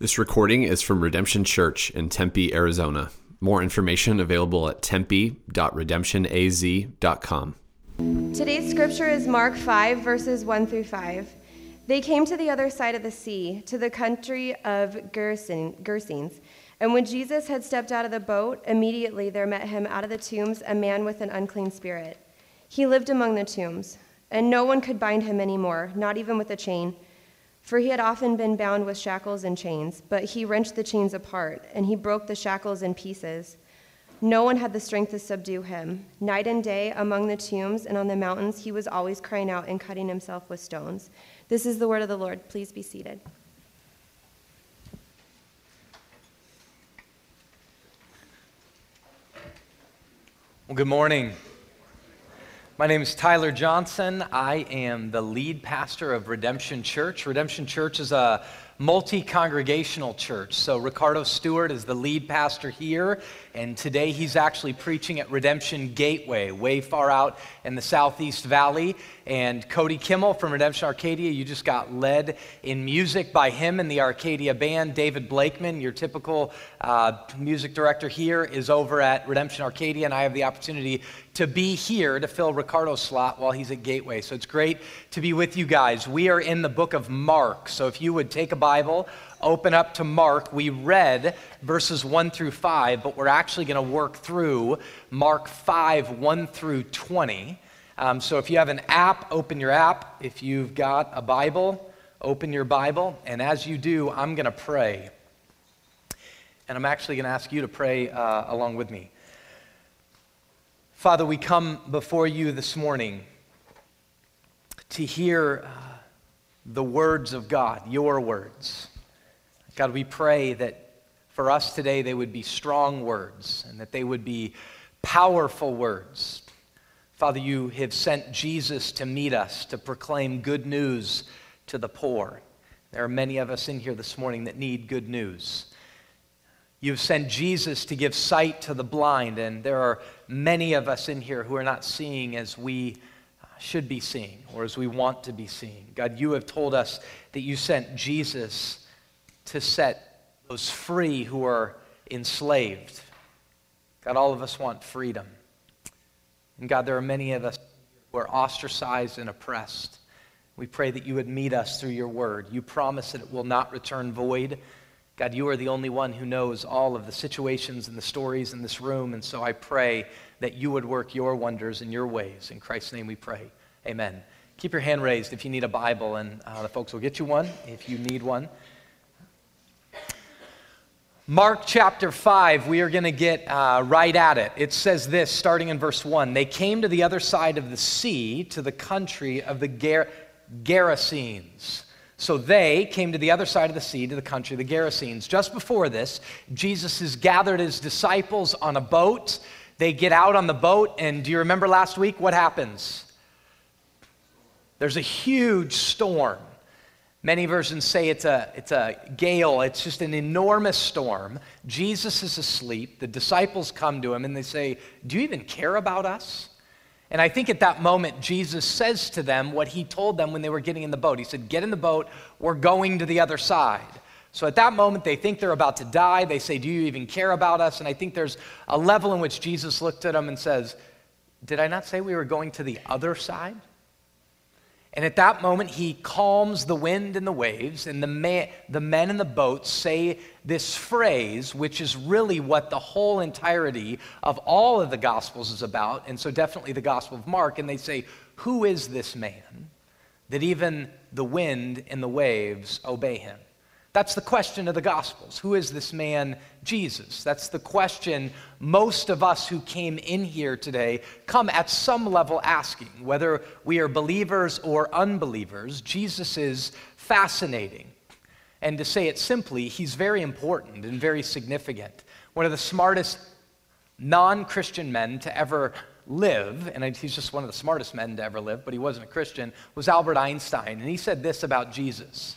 This recording is from Redemption Church in Tempe, Arizona. More information available at tempe.redemptionaz.com. Today's scripture is Mark 5, verses 1 through 5. They came to the other side of the sea, to the country of Gerasenes. And when Jesus had stepped out of the boat, immediately there met him out of the tombs a man with an unclean spirit. He lived among the tombs, and no one could bind him anymore, not even with a chain for he had often been bound with shackles and chains, but he wrenched the chains apart, and he broke the shackles in pieces. No one had the strength to subdue him. Night and day, among the tombs and on the mountains, he was always crying out and cutting himself with stones. This is the word of the Lord. Please be seated. Well, good morning. My name is Tyler Johnson. I am the lead pastor of Redemption Church. Redemption Church is a multi congregational church. So, Ricardo Stewart is the lead pastor here, and today he's actually preaching at Redemption Gateway, way far out in the Southeast Valley. And Cody Kimmel from Redemption Arcadia, you just got led in music by him and the Arcadia Band. David Blakeman, your typical uh, music director here, is over at Redemption Arcadia, and I have the opportunity to be here to fill Ricardo's slot while he's at Gateway. So it's great to be with you guys. We are in the book of Mark. So if you would take a Bible, open up to Mark. We read verses 1 through 5, but we're actually going to work through Mark 5, 1 through 20. Um, so if you have an app, open your app. If you've got a Bible, open your Bible. And as you do, I'm going to pray. And I'm actually going to ask you to pray uh, along with me. Father, we come before you this morning to hear uh, the words of God, your words. God, we pray that for us today they would be strong words and that they would be powerful words. Father, you have sent Jesus to meet us, to proclaim good news to the poor. There are many of us in here this morning that need good news. You've sent Jesus to give sight to the blind, and there are many of us in here who are not seeing as we uh, should be seeing or as we want to be seeing. God, you have told us that you sent Jesus to set those free who are enslaved. God, all of us want freedom. And God, there are many of us who are ostracized and oppressed. We pray that you would meet us through your word. You promise that it will not return void God, you are the only one who knows all of the situations and the stories in this room, and so I pray that you would work your wonders in your ways. In Christ's name we pray. Amen. Keep your hand raised if you need a Bible, and uh, the folks will get you one if you need one. Mark chapter 5, we are going to get uh, right at it. It says this, starting in verse 1 They came to the other side of the sea, to the country of the Ger- Gerasenes. So they came to the other side of the sea, to the country of the Gerasenes. Just before this, Jesus has gathered his disciples on a boat. They get out on the boat, and do you remember last week what happens? There's a huge storm. Many versions say it's a, it's a gale, it's just an enormous storm. Jesus is asleep. The disciples come to him and they say, Do you even care about us? And I think at that moment, Jesus says to them what he told them when they were getting in the boat. He said, Get in the boat, we're going to the other side. So at that moment, they think they're about to die. They say, Do you even care about us? And I think there's a level in which Jesus looked at them and says, Did I not say we were going to the other side? And at that moment, he calms the wind and the waves, and the, man, the men in the boat say this phrase, which is really what the whole entirety of all of the Gospels is about, and so definitely the Gospel of Mark. And they say, Who is this man that even the wind and the waves obey him? That's the question of the Gospels. Who is this man, Jesus? That's the question most of us who came in here today come at some level asking. Whether we are believers or unbelievers, Jesus is fascinating. And to say it simply, he's very important and very significant. One of the smartest non Christian men to ever live, and he's just one of the smartest men to ever live, but he wasn't a Christian, was Albert Einstein. And he said this about Jesus.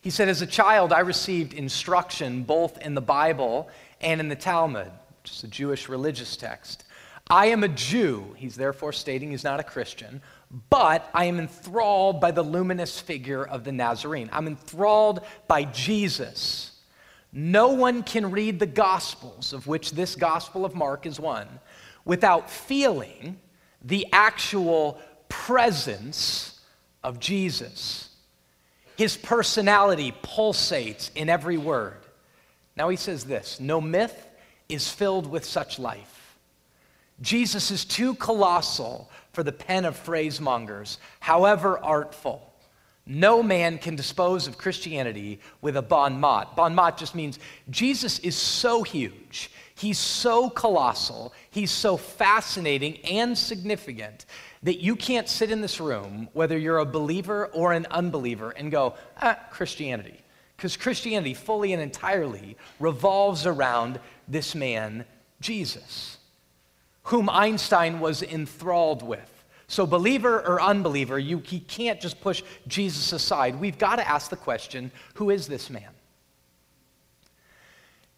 He said, As a child, I received instruction both in the Bible and in the Talmud, which is a Jewish religious text. I am a Jew. He's therefore stating he's not a Christian, but I am enthralled by the luminous figure of the Nazarene. I'm enthralled by Jesus. No one can read the Gospels, of which this Gospel of Mark is one, without feeling the actual presence of Jesus. His personality pulsates in every word. Now he says this no myth is filled with such life. Jesus is too colossal for the pen of phrasemongers, however artful. No man can dispose of Christianity with a bon mot. Bon mot just means Jesus is so huge, he's so colossal, he's so fascinating and significant that you can't sit in this room, whether you're a believer or an unbeliever, and go, ah, Christianity. Because Christianity fully and entirely revolves around this man, Jesus, whom Einstein was enthralled with. So, believer or unbeliever, you, he can't just push Jesus aside. We've got to ask the question who is this man?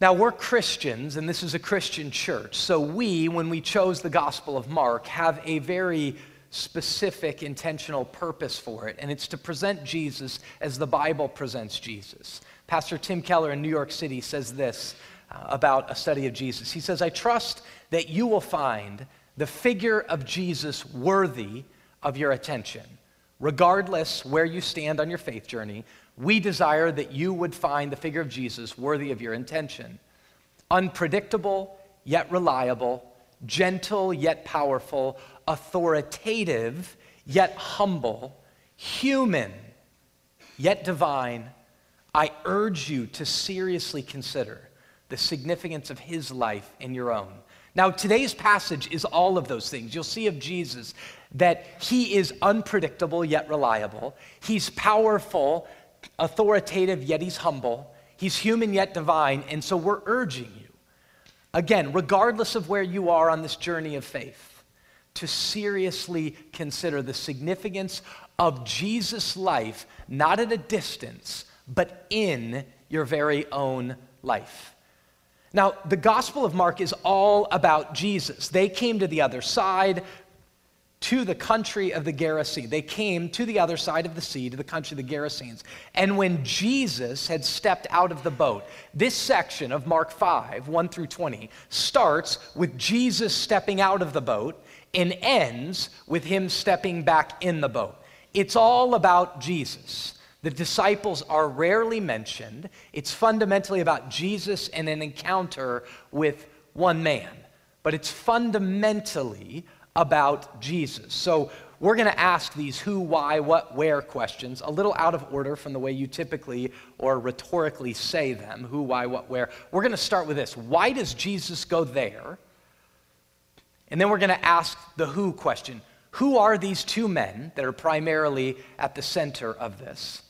Now, we're Christians, and this is a Christian church. So, we, when we chose the Gospel of Mark, have a very specific, intentional purpose for it, and it's to present Jesus as the Bible presents Jesus. Pastor Tim Keller in New York City says this uh, about a study of Jesus. He says, I trust that you will find the figure of Jesus worthy of your attention. Regardless where you stand on your faith journey, we desire that you would find the figure of Jesus worthy of your intention. Unpredictable, yet reliable, gentle, yet powerful, authoritative, yet humble, human, yet divine. I urge you to seriously consider the significance of his life in your own. Now, today's passage is all of those things. You'll see of Jesus that he is unpredictable yet reliable, he's powerful, authoritative yet he's humble, he's human yet divine, and so we're urging you, again, regardless of where you are on this journey of faith, to seriously consider the significance of Jesus' life, not at a distance, but in your very own life. Now, the Gospel of Mark is all about Jesus. They came to the other side, to the country of the Gerasene. They came to the other side of the sea, to the country of the Gerasenes. And when Jesus had stepped out of the boat, this section of Mark 5, 1 through 20, starts with Jesus stepping out of the boat and ends with him stepping back in the boat. It's all about Jesus. The disciples are rarely mentioned. It's fundamentally about Jesus and an encounter with one man, but it's fundamentally about Jesus. So we're going to ask these who, why, what, where questions a little out of order from the way you typically or rhetorically say them who, why, what, where. We're going to start with this Why does Jesus go there? And then we're going to ask the who question Who are these two men that are primarily at the center of this?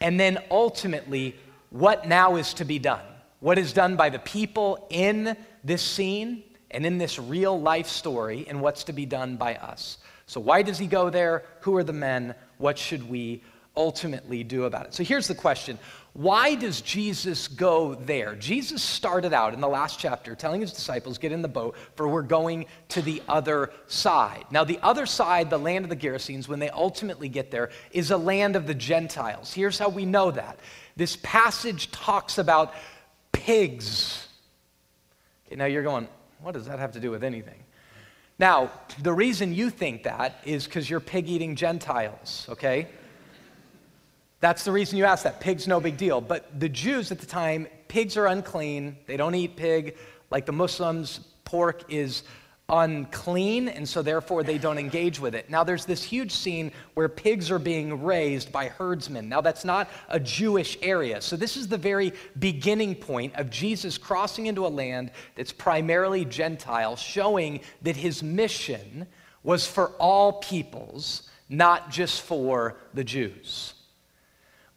And then ultimately, what now is to be done? What is done by the people in this scene and in this real life story, and what's to be done by us. So, why does he go there? Who are the men? What should we ultimately do about it? So, here's the question Why does Jesus go there? Jesus started out in the last chapter telling his disciples, Get in the boat, for we're going to the other side. Now, the other side, the land of the Gerasenes, when they ultimately get there, is a land of the Gentiles. Here's how we know that this passage talks about pigs. Okay, now you're going, what does that have to do with anything? Now, the reason you think that is because you're pig eating Gentiles, okay? That's the reason you ask that. Pig's no big deal. But the Jews at the time, pigs are unclean. They don't eat pig. Like the Muslims, pork is unclean, and so therefore they don't engage with it. Now, there's this huge scene where pigs are being raised by herdsmen. Now, that's not a Jewish area. So, this is the very beginning point of Jesus crossing into a land that's primarily Gentile, showing that his mission was for all peoples, not just for the Jews.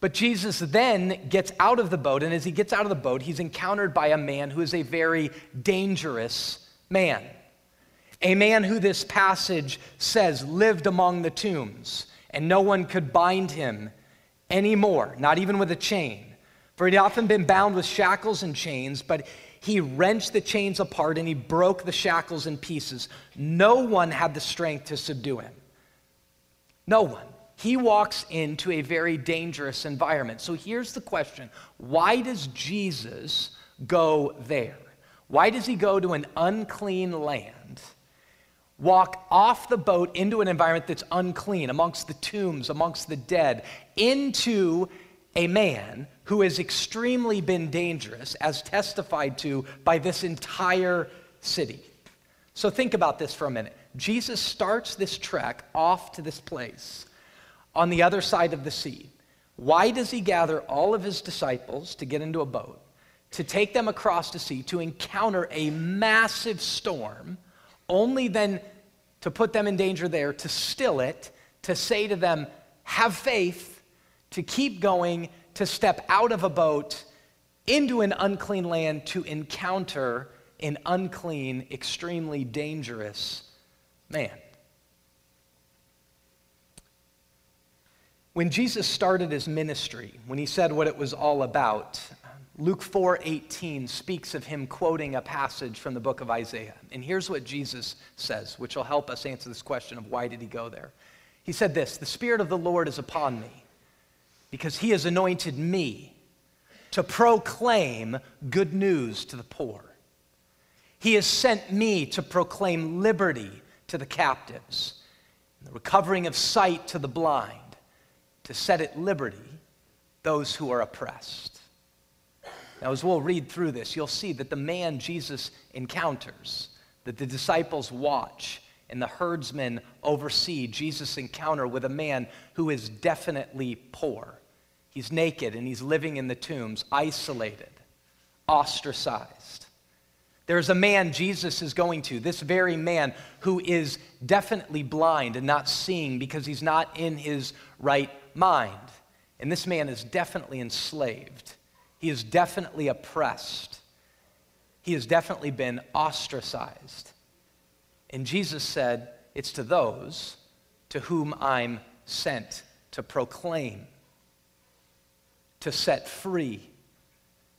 But Jesus then gets out of the boat, and as he gets out of the boat, he's encountered by a man who is a very dangerous man a man who this passage says lived among the tombs, and no one could bind him anymore, not even with a chain. For he'd often been bound with shackles and chains, but he wrenched the chains apart and he broke the shackles in pieces. No one had the strength to subdue him. No one. He walks into a very dangerous environment. So here's the question why does Jesus go there? Why does he go to an unclean land, walk off the boat into an environment that's unclean, amongst the tombs, amongst the dead, into a man who has extremely been dangerous, as testified to by this entire city? So think about this for a minute. Jesus starts this trek off to this place on the other side of the sea. Why does he gather all of his disciples to get into a boat, to take them across the sea, to encounter a massive storm, only then to put them in danger there, to still it, to say to them, have faith, to keep going, to step out of a boat into an unclean land to encounter an unclean, extremely dangerous man? When Jesus started his ministry, when he said what it was all about, Luke 4:18 speaks of him quoting a passage from the book of Isaiah. And here's what Jesus says, which will help us answer this question of why did he go there. He said this, "The spirit of the Lord is upon me, because he has anointed me to proclaim good news to the poor. He has sent me to proclaim liberty to the captives, and the recovering of sight to the blind." to set at liberty those who are oppressed. Now, as we'll read through this, you'll see that the man Jesus encounters, that the disciples watch, and the herdsmen oversee Jesus' encounter with a man who is definitely poor. He's naked and he's living in the tombs, isolated, ostracized. There's a man Jesus is going to, this very man who is definitely blind and not seeing because he's not in his right mind. And this man is definitely enslaved. He is definitely oppressed. He has definitely been ostracized. And Jesus said, It's to those to whom I'm sent to proclaim, to set free,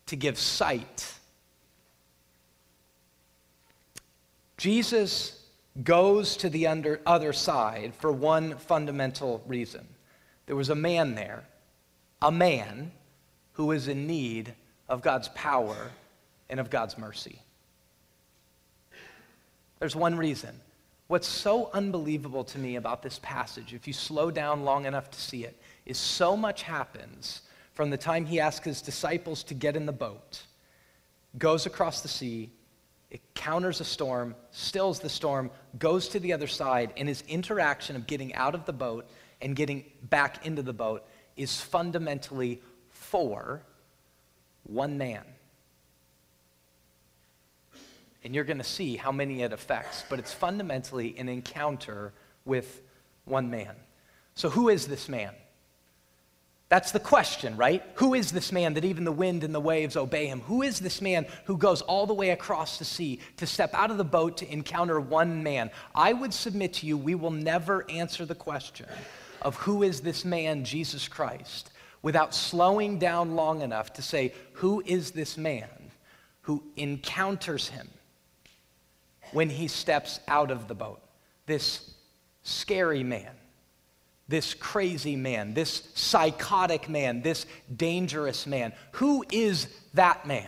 to give sight. Jesus goes to the under, other side for one fundamental reason there was a man there, a man who was in need of God's power and of God's mercy. There's one reason. What's so unbelievable to me about this passage, if you slow down long enough to see it, is so much happens from the time he asks his disciples to get in the boat, goes across the sea, encounters a storm, stills the storm, goes to the other side, and his interaction of getting out of the boat and getting back into the boat is fundamentally for one man. And you're going to see how many it affects, but it's fundamentally an encounter with one man. So, who is this man? That's the question, right? Who is this man that even the wind and the waves obey him? Who is this man who goes all the way across the sea to step out of the boat to encounter one man? I would submit to you, we will never answer the question of who is this man, Jesus Christ, without slowing down long enough to say, who is this man who encounters him when he steps out of the boat? This scary man, this crazy man, this psychotic man, this dangerous man. Who is that man?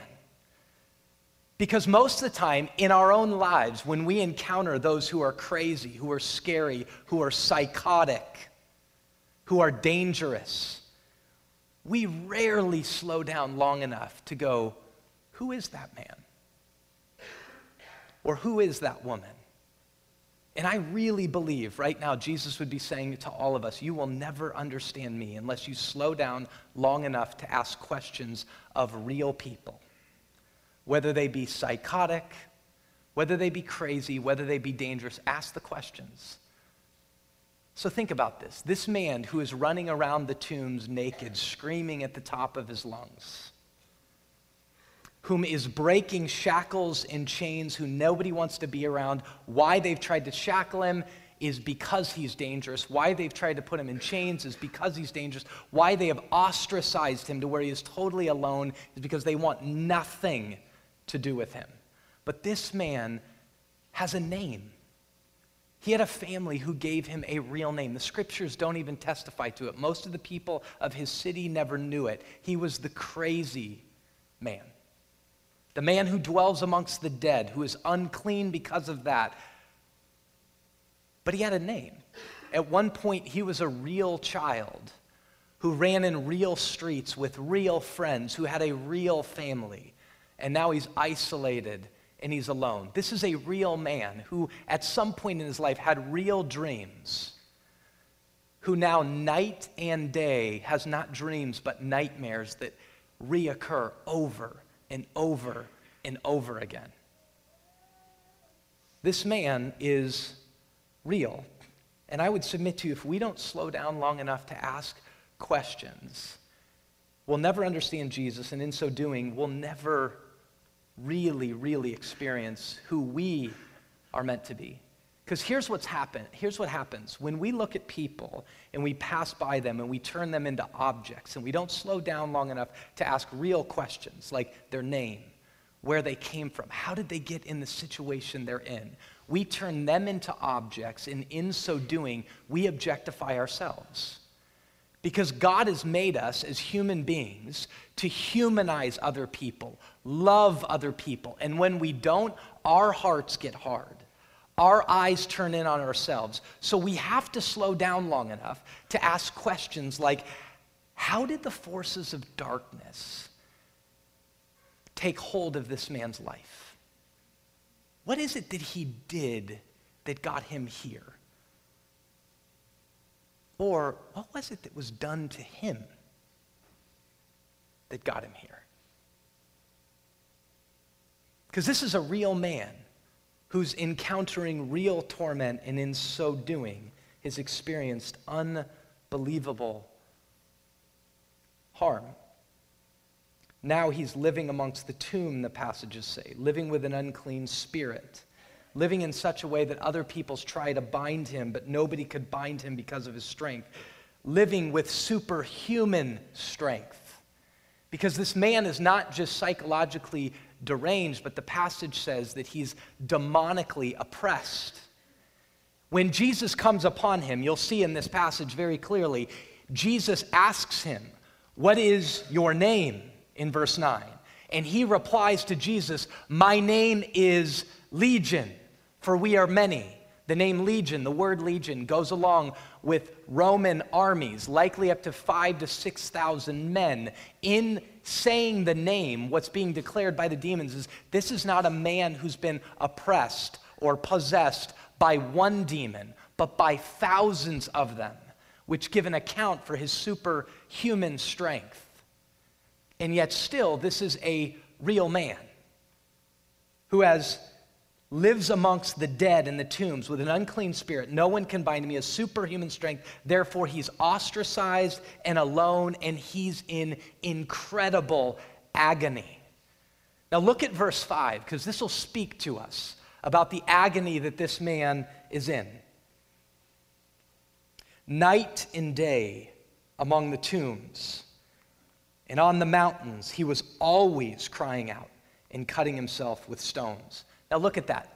Because most of the time in our own lives, when we encounter those who are crazy, who are scary, who are psychotic, who are dangerous, we rarely slow down long enough to go, Who is that man? Or who is that woman? And I really believe right now Jesus would be saying to all of us, You will never understand me unless you slow down long enough to ask questions of real people. Whether they be psychotic, whether they be crazy, whether they be dangerous, ask the questions. So think about this. This man who is running around the tombs naked, screaming at the top of his lungs, whom is breaking shackles and chains, who nobody wants to be around. Why they've tried to shackle him is because he's dangerous. Why they've tried to put him in chains is because he's dangerous. Why they have ostracized him to where he is totally alone is because they want nothing to do with him. But this man has a name. He had a family who gave him a real name. The scriptures don't even testify to it. Most of the people of his city never knew it. He was the crazy man, the man who dwells amongst the dead, who is unclean because of that. But he had a name. At one point, he was a real child who ran in real streets with real friends, who had a real family. And now he's isolated and he's alone. This is a real man who, at some point in his life, had real dreams, who now, night and day, has not dreams but nightmares that reoccur over and over and over again. This man is real. And I would submit to you if we don't slow down long enough to ask questions, we'll never understand Jesus, and in so doing, we'll never really, really experience who we are meant to be. Because here's what's happened. Here's what happens. When we look at people and we pass by them and we turn them into objects and we don't slow down long enough to ask real questions like their name, where they came from, how did they get in the situation they're in, we turn them into objects and in so doing, we objectify ourselves. Because God has made us as human beings to humanize other people, love other people. And when we don't, our hearts get hard. Our eyes turn in on ourselves. So we have to slow down long enough to ask questions like How did the forces of darkness take hold of this man's life? What is it that he did that got him here? Or what was it that was done to him that got him here? Because this is a real man who's encountering real torment and in so doing has experienced unbelievable harm. Now he's living amongst the tomb, the passages say, living with an unclean spirit living in such a way that other peoples try to bind him, but nobody could bind him because of his strength, living with superhuman strength. Because this man is not just psychologically deranged, but the passage says that he's demonically oppressed. When Jesus comes upon him, you'll see in this passage very clearly, Jesus asks him, What is your name? in verse 9. And he replies to Jesus, My name is Legion, for we are many. The name Legion, the word Legion, goes along with Roman armies, likely up to five to 6,000 men. In saying the name, what's being declared by the demons is this is not a man who's been oppressed or possessed by one demon, but by thousands of them, which give an account for his superhuman strength. And yet, still, this is a real man who has lives amongst the dead in the tombs with an unclean spirit. No one can bind him. He has superhuman strength. Therefore, he's ostracized and alone, and he's in incredible agony. Now, look at verse 5, because this will speak to us about the agony that this man is in. Night and day among the tombs and on the mountains, he was always crying out and cutting himself with stones. Now look at that.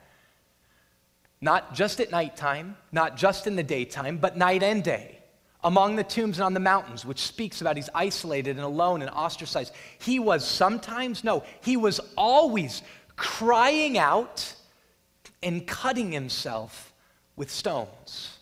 Not just at nighttime, not just in the daytime, but night and day. Among the tombs and on the mountains, which speaks about he's isolated and alone and ostracized. He was sometimes, no, he was always crying out and cutting himself with stones.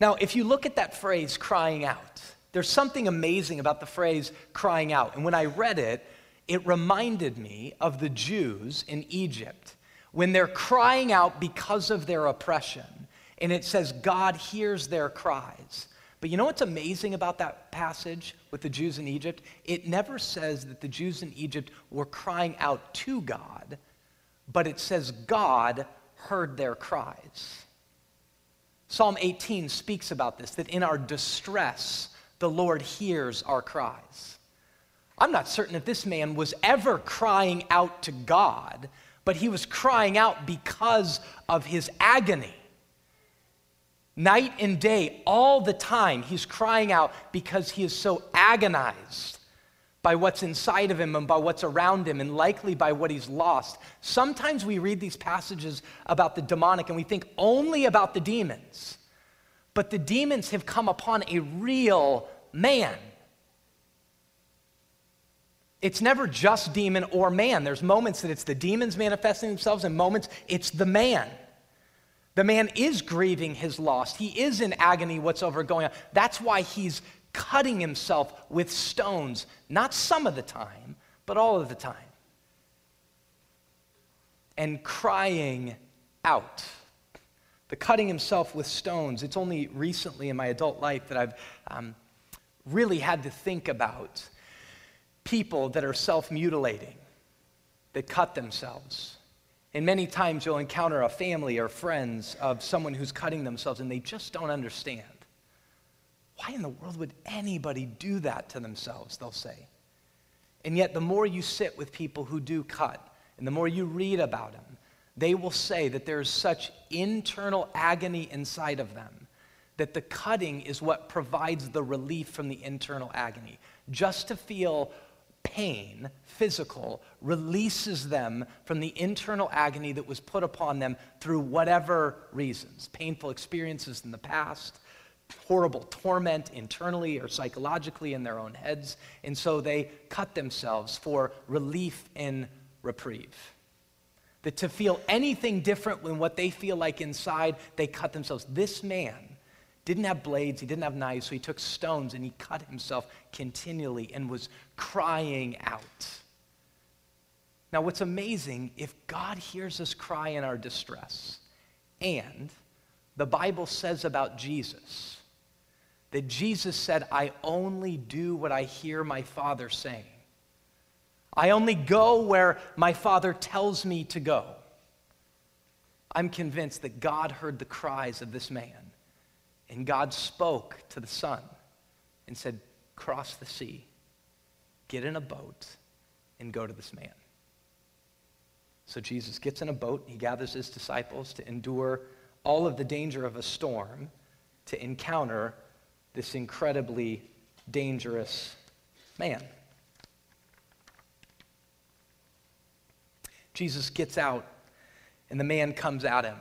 Now, if you look at that phrase, crying out, there's something amazing about the phrase crying out. And when I read it, it reminded me of the Jews in Egypt when they're crying out because of their oppression. And it says God hears their cries. But you know what's amazing about that passage with the Jews in Egypt? It never says that the Jews in Egypt were crying out to God, but it says God heard their cries. Psalm 18 speaks about this that in our distress, the Lord hears our cries. I'm not certain that this man was ever crying out to God, but he was crying out because of his agony. Night and day, all the time, he's crying out because he is so agonized by what's inside of him and by what's around him, and likely by what he's lost. Sometimes we read these passages about the demonic and we think only about the demons. But the demons have come upon a real man. It's never just demon or man. There's moments that it's the demons manifesting themselves, and moments it's the man. The man is grieving his loss. He is in agony, what's over going on. That's why he's cutting himself with stones, not some of the time, but all of the time. And crying out. The cutting himself with stones, it's only recently in my adult life that I've um, really had to think about people that are self mutilating, that cut themselves. And many times you'll encounter a family or friends of someone who's cutting themselves and they just don't understand. Why in the world would anybody do that to themselves, they'll say. And yet, the more you sit with people who do cut, and the more you read about them, they will say that there's such internal agony inside of them that the cutting is what provides the relief from the internal agony. Just to feel pain, physical, releases them from the internal agony that was put upon them through whatever reasons painful experiences in the past, horrible torment internally or psychologically in their own heads. And so they cut themselves for relief and reprieve. That to feel anything different than what they feel like inside, they cut themselves. This man didn't have blades, he didn't have knives, so he took stones and he cut himself continually and was crying out. Now, what's amazing, if God hears us cry in our distress, and the Bible says about Jesus that Jesus said, I only do what I hear my Father saying. I only go where my Father tells me to go. I'm convinced that God heard the cries of this man and God spoke to the son and said, Cross the sea, get in a boat, and go to this man. So Jesus gets in a boat, he gathers his disciples to endure all of the danger of a storm to encounter this incredibly dangerous man. Jesus gets out, and the man comes at him.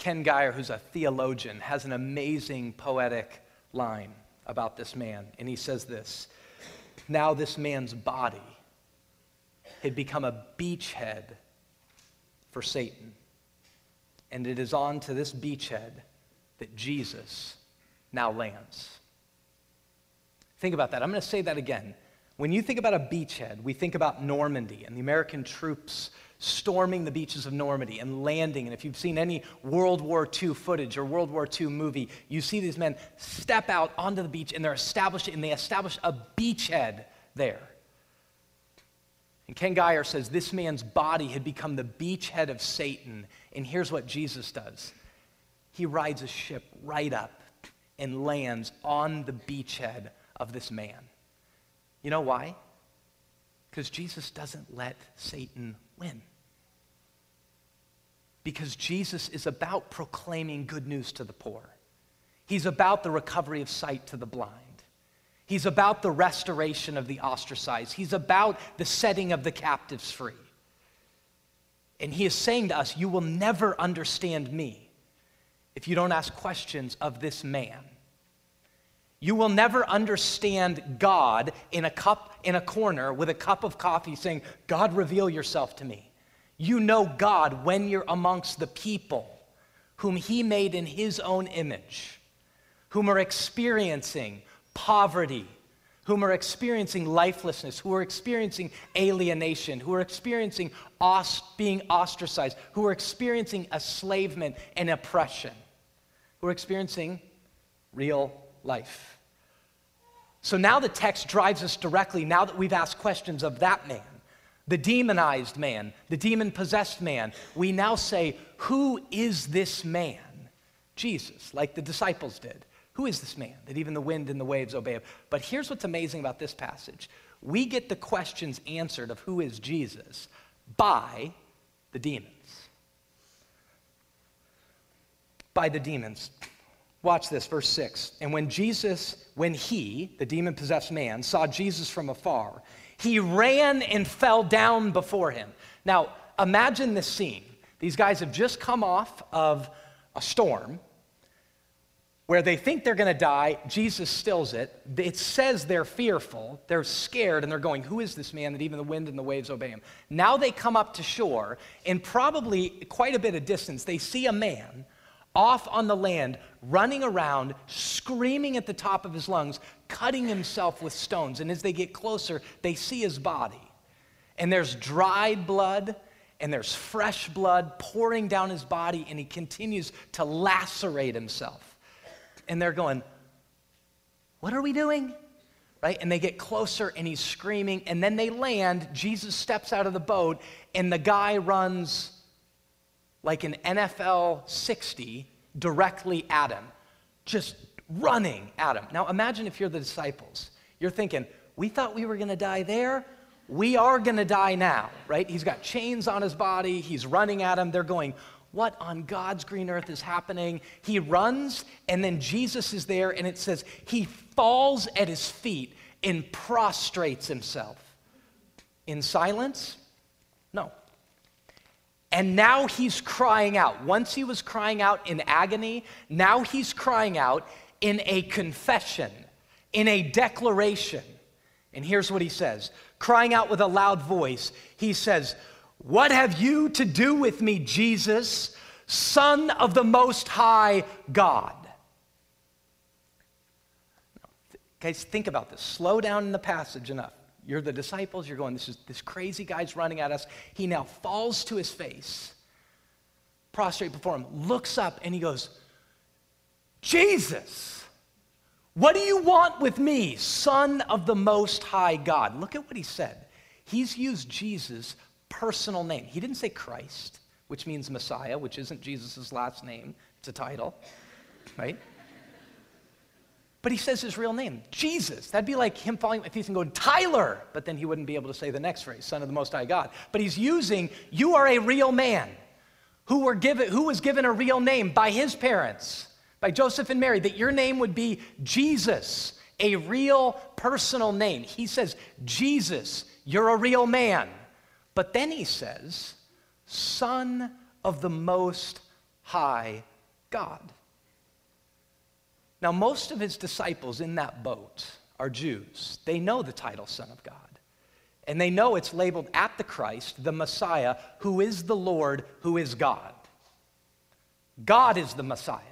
Ken Gire, who's a theologian, has an amazing poetic line about this man. And he says this Now this man's body had become a beachhead for Satan. And it is on to this beachhead that Jesus now lands. Think about that. I'm going to say that again. When you think about a beachhead, we think about Normandy and the American troops storming the beaches of Normandy and landing. And if you've seen any World War II footage or World War II movie, you see these men step out onto the beach and they're established and they establish a beachhead there. And Ken Gire says this man's body had become the beachhead of Satan. And here's what Jesus does he rides a ship right up and lands on the beachhead of this man. You know why? Because Jesus doesn't let Satan win because Jesus is about proclaiming good news to the poor. He's about the recovery of sight to the blind. He's about the restoration of the ostracized. He's about the setting of the captives free. And he is saying to us, You will never understand me if you don't ask questions of this man. You will never understand God in a cup in a corner with a cup of coffee saying, God, reveal yourself to me. You know God when you're amongst the people whom He made in His own image, whom are experiencing poverty, whom are experiencing lifelessness, who are experiencing alienation, who are experiencing os- being ostracized, who are experiencing enslavement and oppression, who are experiencing real life. So now the text drives us directly, now that we've asked questions of that man, the demonized man, the demon possessed man, we now say, Who is this man? Jesus, like the disciples did. Who is this man that even the wind and the waves obey him? But here's what's amazing about this passage we get the questions answered of who is Jesus by the demons. By the demons. Watch this, verse 6. And when Jesus, when he, the demon possessed man, saw Jesus from afar, He ran and fell down before him. Now, imagine this scene. These guys have just come off of a storm where they think they're going to die. Jesus stills it. It says they're fearful, they're scared, and they're going, Who is this man that even the wind and the waves obey him? Now they come up to shore, and probably quite a bit of distance, they see a man off on the land, running around, screaming at the top of his lungs, cutting himself with stones. And as they get closer, they see his body. And there's dried blood and there's fresh blood pouring down his body, and he continues to lacerate himself and they're going, What are we doing? Right? And they get closer and he's screaming, and then they land. Jesus steps out of the boat, and the guy runs like an NFL 60 directly at him, just running at him. Now imagine if you're the disciples. You're thinking, We thought we were going to die there. We are going to die now, right? He's got chains on his body. He's running at him. They're going, what on God's green earth is happening? He runs, and then Jesus is there, and it says he falls at his feet and prostrates himself. In silence? And now he's crying out. Once he was crying out in agony, now he's crying out in a confession, in a declaration. And here's what he says crying out with a loud voice, he says, what have you to do with me, Jesus, Son of the Most High God? Guys, think about this. Slow down in the passage enough. You're the disciples, you're going, this is this crazy guy's running at us. He now falls to his face, prostrate before him, looks up, and he goes, Jesus, what do you want with me, Son of the Most High God? Look at what he said. He's used Jesus personal name. He didn't say Christ, which means Messiah, which isn't Jesus' last name. It's a title, right? But he says his real name, Jesus. That'd be like him falling at feet and going, Tyler, but then he wouldn't be able to say the next phrase, Son of the Most High God. But he's using, you are a real man who, were given, who was given a real name by his parents, by Joseph and Mary, that your name would be Jesus, a real personal name. He says, Jesus, you're a real man. But then he says, Son of the Most High God. Now, most of his disciples in that boat are Jews. They know the title Son of God. And they know it's labeled at the Christ, the Messiah, who is the Lord, who is God. God is the Messiah.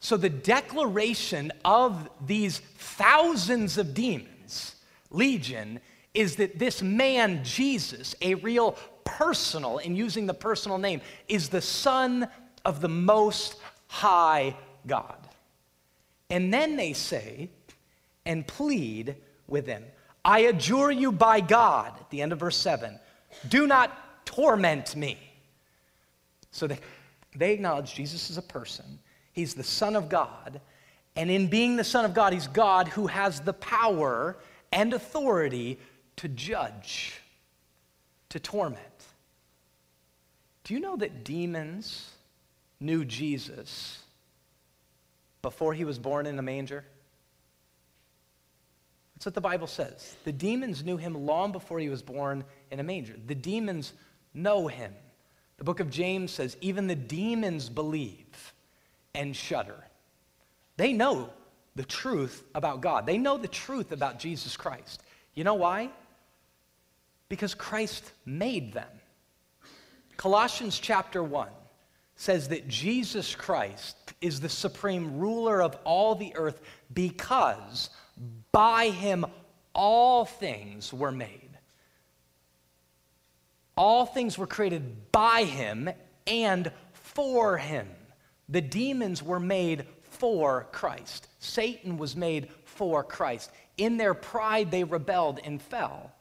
So the declaration of these thousands of demons, legion, is that this man, Jesus, a real personal, in using the personal name, is the Son of the Most High God. And then they say and plead with him I adjure you by God, at the end of verse 7, do not torment me. So they, they acknowledge Jesus is a person, he's the Son of God. And in being the Son of God, he's God who has the power and authority to judge, to torment. Do you know that demons knew Jesus before he was born in a manger? That's what the Bible says. The demons knew him long before he was born in a manger. The demons know him. The book of James says, even the demons believe and shudder. They know the truth about God, they know the truth about Jesus Christ. You know why? Because Christ made them. Colossians chapter 1 says that Jesus Christ is the supreme ruler of all the earth because by him all things were made. All things were created by him and for him. The demons were made for Christ. Satan was made for Christ. In their pride, they rebelled and fell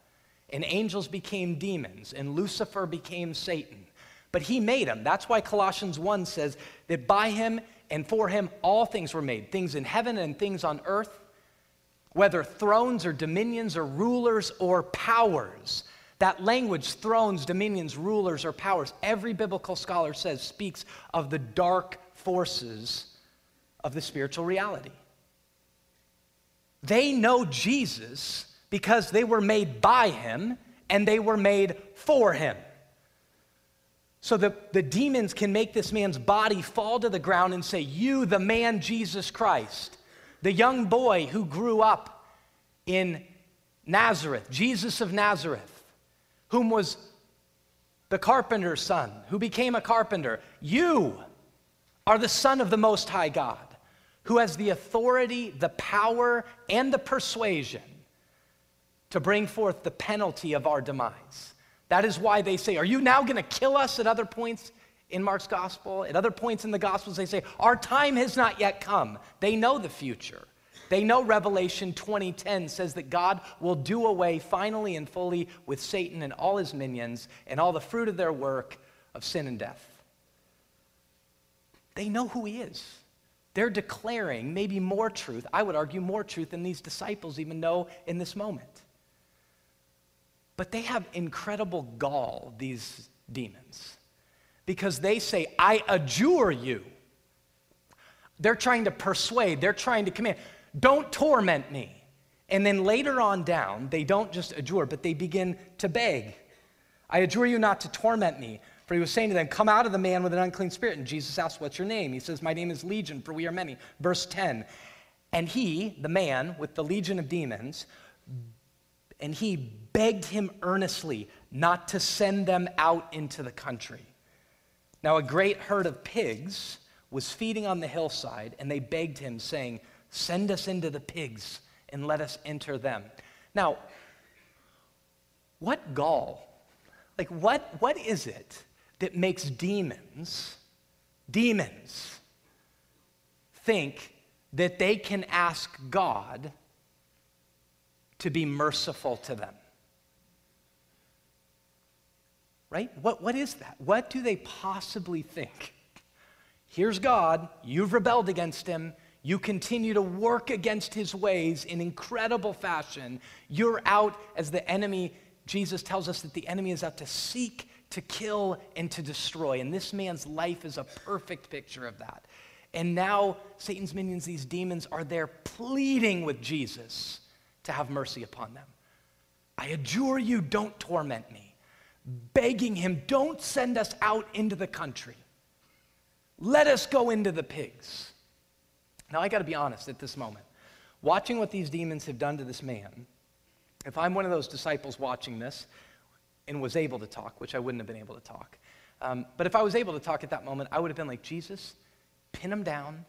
and angels became demons, and Lucifer became Satan. But he made them. That's why Colossians 1 says that by him and for him all things were made things in heaven and things on earth, whether thrones or dominions or rulers or powers. That language, thrones, dominions, rulers, or powers, every biblical scholar says speaks of the dark forces of the spiritual reality. They know Jesus because they were made by him and they were made for him. So the, the demons can make this man's body fall to the ground and say, You, the man Jesus Christ, the young boy who grew up in Nazareth, Jesus of Nazareth, whom was the carpenter's son, who became a carpenter, you are the Son of the Most High God, who has the authority, the power, and the persuasion to bring forth the penalty of our demise. That is why they say, Are you now going to kill us at other points in Mark's gospel? At other points in the gospels, they say, Our time has not yet come. They know the future. They know Revelation 20:10 says that God will do away finally and fully with Satan and all his minions and all the fruit of their work of sin and death. They know who he is. They're declaring maybe more truth, I would argue more truth than these disciples even know in this moment. But they have incredible gall, these demons, because they say, I adjure you. They're trying to persuade, they're trying to command, don't torment me. And then later on down, they don't just adjure, but they begin to beg. I adjure you not to torment me. For he was saying to them, Come out of the man with an unclean spirit. And Jesus asked, What's your name? He says, My name is Legion, for we are many. Verse 10. And he, the man with the legion of demons, and he begged him earnestly not to send them out into the country. Now, a great herd of pigs was feeding on the hillside, and they begged him, saying, Send us into the pigs and let us enter them. Now, what gall? Like, what, what is it that makes demons, demons, think that they can ask God to be merciful to them. Right? What, what is that? What do they possibly think? Here's God, you've rebelled against him, you continue to work against his ways in incredible fashion. You're out as the enemy. Jesus tells us that the enemy is out to seek, to kill, and to destroy. And this man's life is a perfect picture of that. And now Satan's minions, these demons, are there pleading with Jesus to have mercy upon them. I adjure you, don't torment me. Begging him, don't send us out into the country. Let us go into the pigs. Now, I got to be honest at this moment. Watching what these demons have done to this man, if I'm one of those disciples watching this and was able to talk, which I wouldn't have been able to talk, um, but if I was able to talk at that moment, I would have been like, Jesus, pin them down,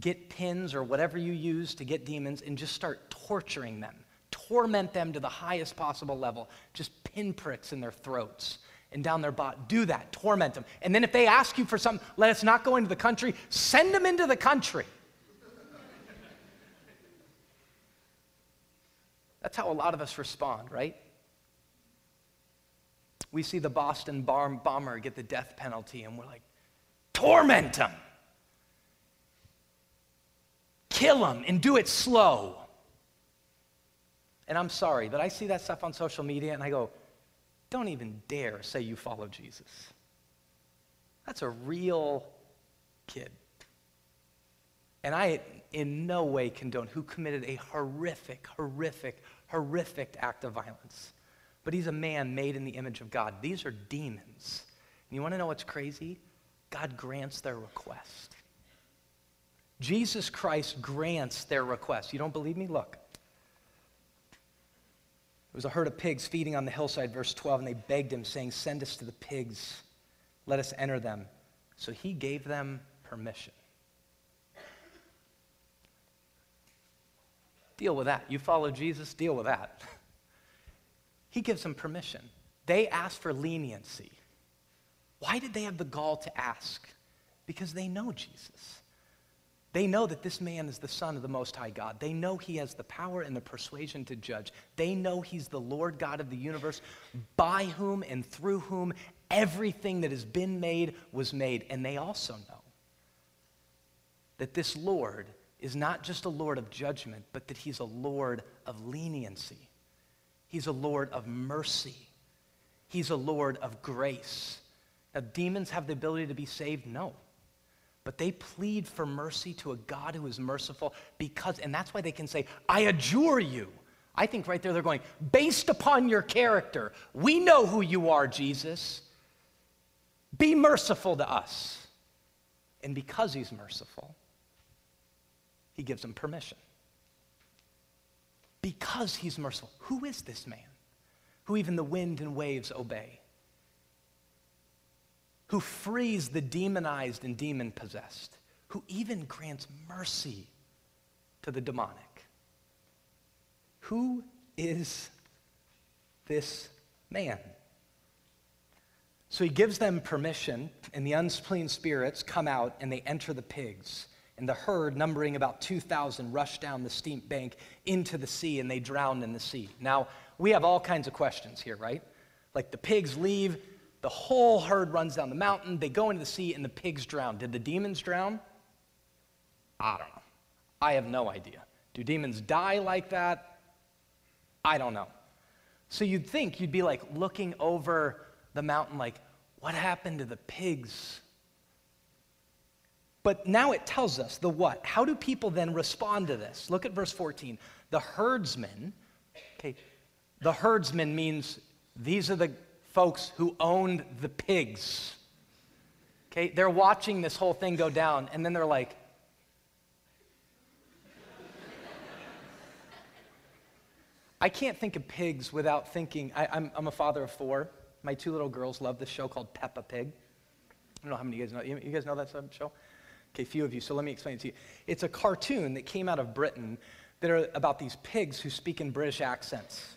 get pins or whatever you use to get demons and just start torturing them. Torment them to the highest possible level. Just pinpricks in their throats and down their body. Do that. Torment them. And then if they ask you for something, let us not go into the country, send them into the country. That's how a lot of us respond, right? We see the Boston bomber get the death penalty, and we're like, torment him kill them and do it slow. And I'm sorry, but I see that stuff on social media and I go, don't even dare say you follow Jesus. That's a real kid. And I, in no way, condone who committed a horrific, horrific, horrific act of violence. But he's a man made in the image of God. These are demons. And you want to know what's crazy? God grants their request. Jesus Christ grants their request. You don't believe me? Look. There was a herd of pigs feeding on the hillside, verse 12, and they begged him, saying, Send us to the pigs, let us enter them. So he gave them permission. Deal with that. You follow Jesus, deal with that. he gives them permission. They ask for leniency. Why did they have the gall to ask? Because they know Jesus. They know that this man is the Son of the Most High God. They know he has the power and the persuasion to judge. They know he's the Lord God of the universe, by whom and through whom everything that has been made was made. And they also know that this Lord is not just a Lord of judgment, but that he's a Lord of leniency. He's a Lord of mercy. He's a Lord of grace. Now, demons have the ability to be saved? No. But they plead for mercy to a God who is merciful because, and that's why they can say, I adjure you. I think right there they're going, based upon your character, we know who you are, Jesus. Be merciful to us. And because he's merciful, he gives them permission. Because he's merciful. Who is this man who even the wind and waves obey? Who frees the demonized and demon possessed? Who even grants mercy to the demonic? Who is this man? So he gives them permission, and the unclean spirits come out and they enter the pigs. And the herd, numbering about 2,000, rush down the steep bank into the sea and they drown in the sea. Now, we have all kinds of questions here, right? Like the pigs leave, the whole herd runs down the mountain, they go into the sea, and the pigs drown. Did the demons drown? I don't know. I have no idea. Do demons die like that? I don't know. So you'd think you'd be like looking over the mountain, like, what happened to the pigs? But now it tells us the what. How do people then respond to this? Look at verse 14. The herdsmen, okay, the herdsman means these are the folks who owned the pigs. Okay, they're watching this whole thing go down, and then they're like, I can't think of pigs without thinking. I, am a father of four. My two little girls love this show called Peppa Pig. I don't know how many of you guys know. You guys know that show? Okay, few of you. So let me explain it to you. It's a cartoon that came out of Britain that are about these pigs who speak in British accents.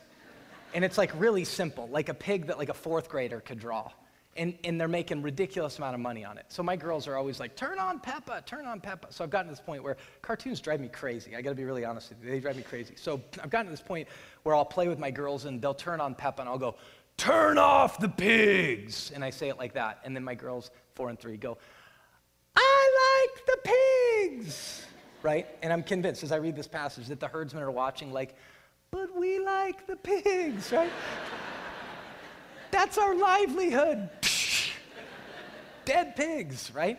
And it's like really simple, like a pig that like a fourth grader could draw and, and they're making ridiculous amount of money on it. So my girls are always like, turn on Peppa, turn on Peppa. So I've gotten to this point where cartoons drive me crazy. I got to be really honest with you. They drive me crazy. So I've gotten to this point where I'll play with my girls and they'll turn on Peppa and I'll go, turn off the pigs. And I say it like that. And then my girls, four and three, go, I like the pigs. Right? And I'm convinced as I read this passage that the herdsmen are watching, like, but we like the pigs, right? That's our livelihood. Dead pigs, right?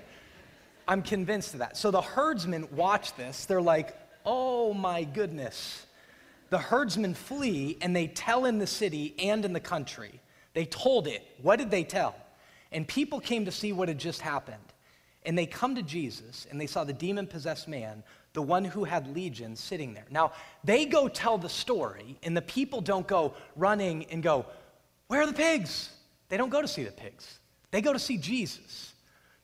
I'm convinced of that. So the herdsmen watch this. They're like, oh my goodness. The herdsmen flee and they tell in the city and in the country. They told it. What did they tell? And people came to see what had just happened. And they come to Jesus and they saw the demon possessed man, the one who had legion, sitting there. Now, they go tell the story, and the people don't go running and go, where are the pigs? They don't go to see the pigs, they go to see Jesus.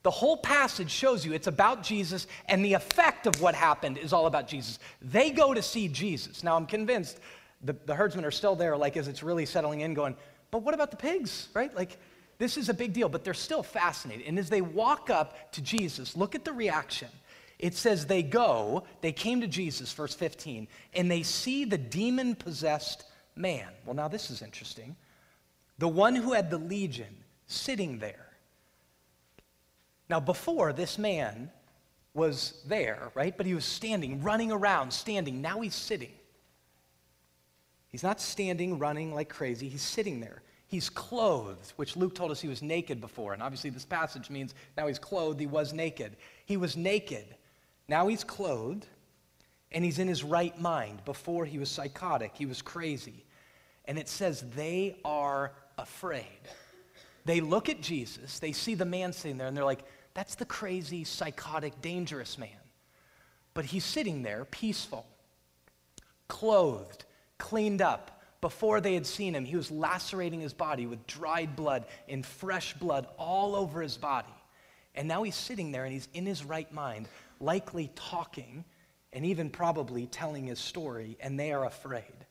The whole passage shows you it's about Jesus, and the effect of what happened is all about Jesus. They go to see Jesus. Now, I'm convinced the, the herdsmen are still there, like as it's really settling in, going, but what about the pigs, right? Like, this is a big deal, but they're still fascinated. And as they walk up to Jesus, look at the reaction. It says they go, they came to Jesus, verse 15, and they see the demon possessed man. Well, now this is interesting the one who had the legion, sitting there. Now, before, this man was there, right? But he was standing, running around, standing. Now he's sitting. He's not standing, running like crazy. He's sitting there. He's clothed, which Luke told us he was naked before. And obviously, this passage means now he's clothed. He was naked. He was naked. Now he's clothed, and he's in his right mind. Before, he was psychotic. He was crazy. And it says they are afraid. They look at Jesus, they see the man sitting there, and they're like, that's the crazy, psychotic, dangerous man. But he's sitting there, peaceful, clothed, cleaned up. Before they had seen him, he was lacerating his body with dried blood and fresh blood all over his body. And now he's sitting there and he's in his right mind, likely talking and even probably telling his story, and they are afraid.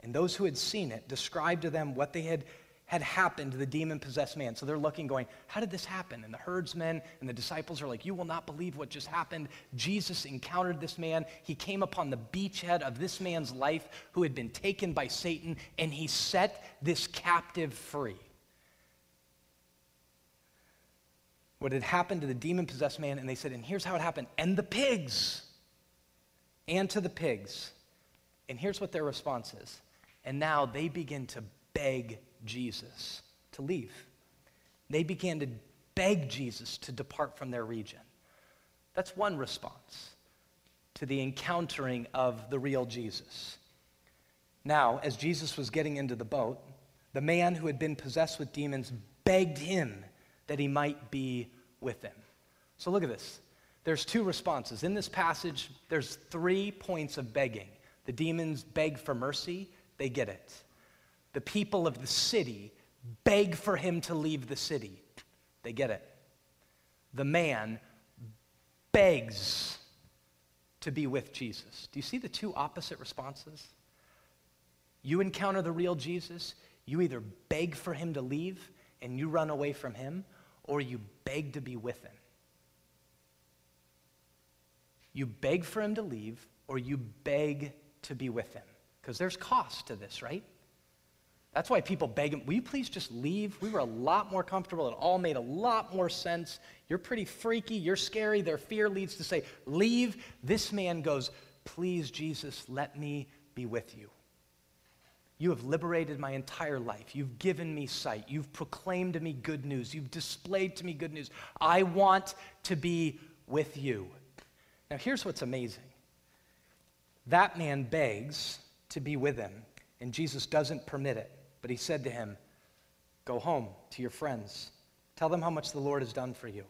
And those who had seen it described to them what they had had happened to the demon possessed man. So they're looking, going, How did this happen? And the herdsmen and the disciples are like, You will not believe what just happened. Jesus encountered this man. He came upon the beachhead of this man's life who had been taken by Satan, and he set this captive free. What had happened to the demon possessed man, and they said, And here's how it happened. And the pigs, and to the pigs. And here's what their response is. And now they begin to beg Jesus to leave. They began to beg Jesus to depart from their region. That's one response to the encountering of the real Jesus. Now, as Jesus was getting into the boat, the man who had been possessed with demons begged him that he might be with them. So look at this. There's two responses. In this passage, there's three points of begging. The demons beg for mercy, they get it. The people of the city beg for him to leave the city, they get it. The man begs to be with Jesus. Do you see the two opposite responses? You encounter the real Jesus, you either beg for him to leave and you run away from him, or you beg to be with him. You beg for him to leave, or you beg to be with him. Because there's cost to this, right? That's why people beg him, will you please just leave? We were a lot more comfortable. It all made a lot more sense. You're pretty freaky. You're scary. Their fear leads to say, leave. This man goes, please, Jesus, let me be with you. You have liberated my entire life. You've given me sight. You've proclaimed to me good news. You've displayed to me good news. I want to be with you. Now, here's what's amazing that man begs to be with him, and Jesus doesn't permit it. But he said to him, Go home to your friends. Tell them how much the Lord has done for you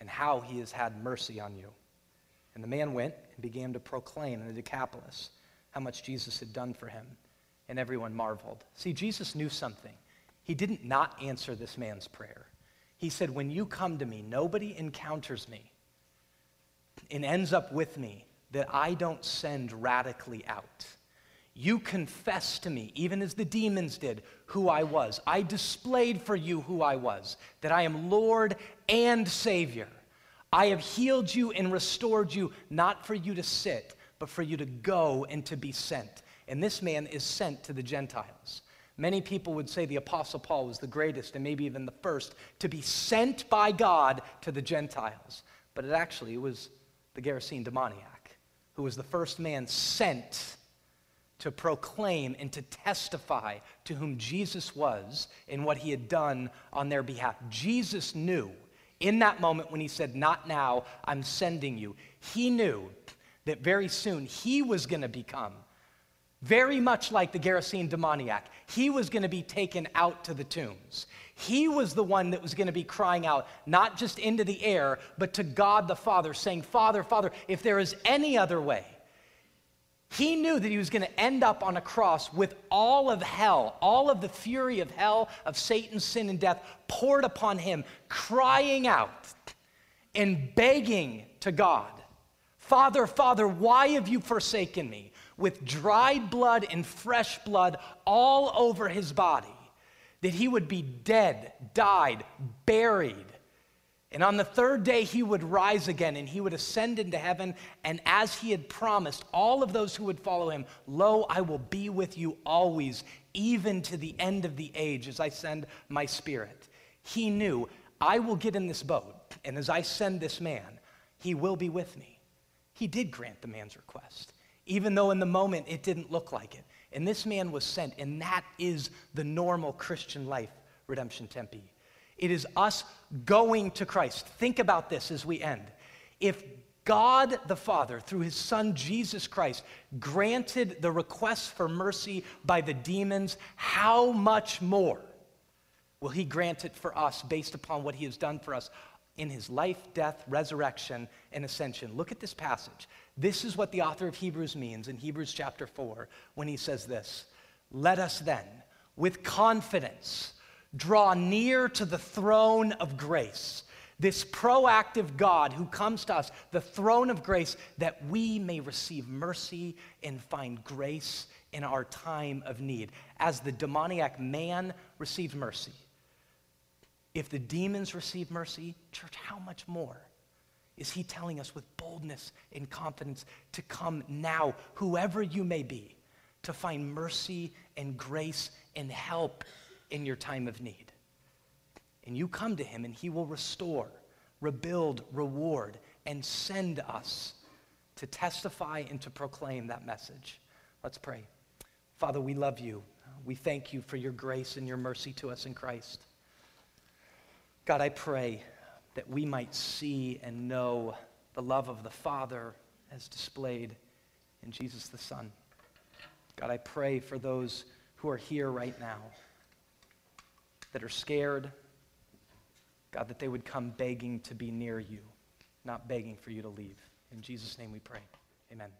and how he has had mercy on you. And the man went and began to proclaim in the Decapolis how much Jesus had done for him. And everyone marveled. See, Jesus knew something. He didn't not answer this man's prayer. He said, When you come to me, nobody encounters me and ends up with me that I don't send radically out. You confess to me, even as the demons did, who I was. I displayed for you who I was, that I am Lord and Savior. I have healed you and restored you, not for you to sit, but for you to go and to be sent. And this man is sent to the Gentiles. Many people would say the Apostle Paul was the greatest and maybe even the first to be sent by God to the Gentiles. But it actually was the Gerasene demoniac who was the first man sent to proclaim and to testify to whom Jesus was and what he had done on their behalf. Jesus knew in that moment when he said, Not now, I'm sending you, he knew that very soon he was going to become very much like the Gerasene demoniac. He was going to be taken out to the tombs. He was the one that was going to be crying out, not just into the air, but to God the Father, saying, Father, Father, if there is any other way, he knew that he was going to end up on a cross with all of hell, all of the fury of hell, of Satan's sin and death poured upon him, crying out and begging to God, Father, Father, why have you forsaken me? With dried blood and fresh blood all over his body, that he would be dead, died, buried and on the third day, he would rise again and he would ascend into heaven. And as he had promised, all of those who would follow him, lo, I will be with you always, even to the end of the age, as I send my spirit. He knew, I will get in this boat, and as I send this man, he will be with me. He did grant the man's request, even though in the moment it didn't look like it. And this man was sent, and that is the normal Christian life, Redemption Tempe. It is us going to Christ. Think about this as we end. If God the Father, through his Son Jesus Christ, granted the request for mercy by the demons, how much more will he grant it for us based upon what he has done for us in his life, death, resurrection, and ascension? Look at this passage. This is what the author of Hebrews means in Hebrews chapter 4 when he says this Let us then, with confidence, draw near to the throne of grace. This proactive God who comes to us, the throne of grace, that we may receive mercy and find grace in our time of need. As the demoniac man received mercy, if the demons receive mercy, church, how much more is he telling us with boldness and confidence to come now, whoever you may be, to find mercy and grace and help in your time of need. And you come to him, and he will restore, rebuild, reward, and send us to testify and to proclaim that message. Let's pray. Father, we love you. We thank you for your grace and your mercy to us in Christ. God, I pray that we might see and know the love of the Father as displayed in Jesus the Son. God, I pray for those who are here right now that are scared, God, that they would come begging to be near you, not begging for you to leave. In Jesus' name we pray. Amen.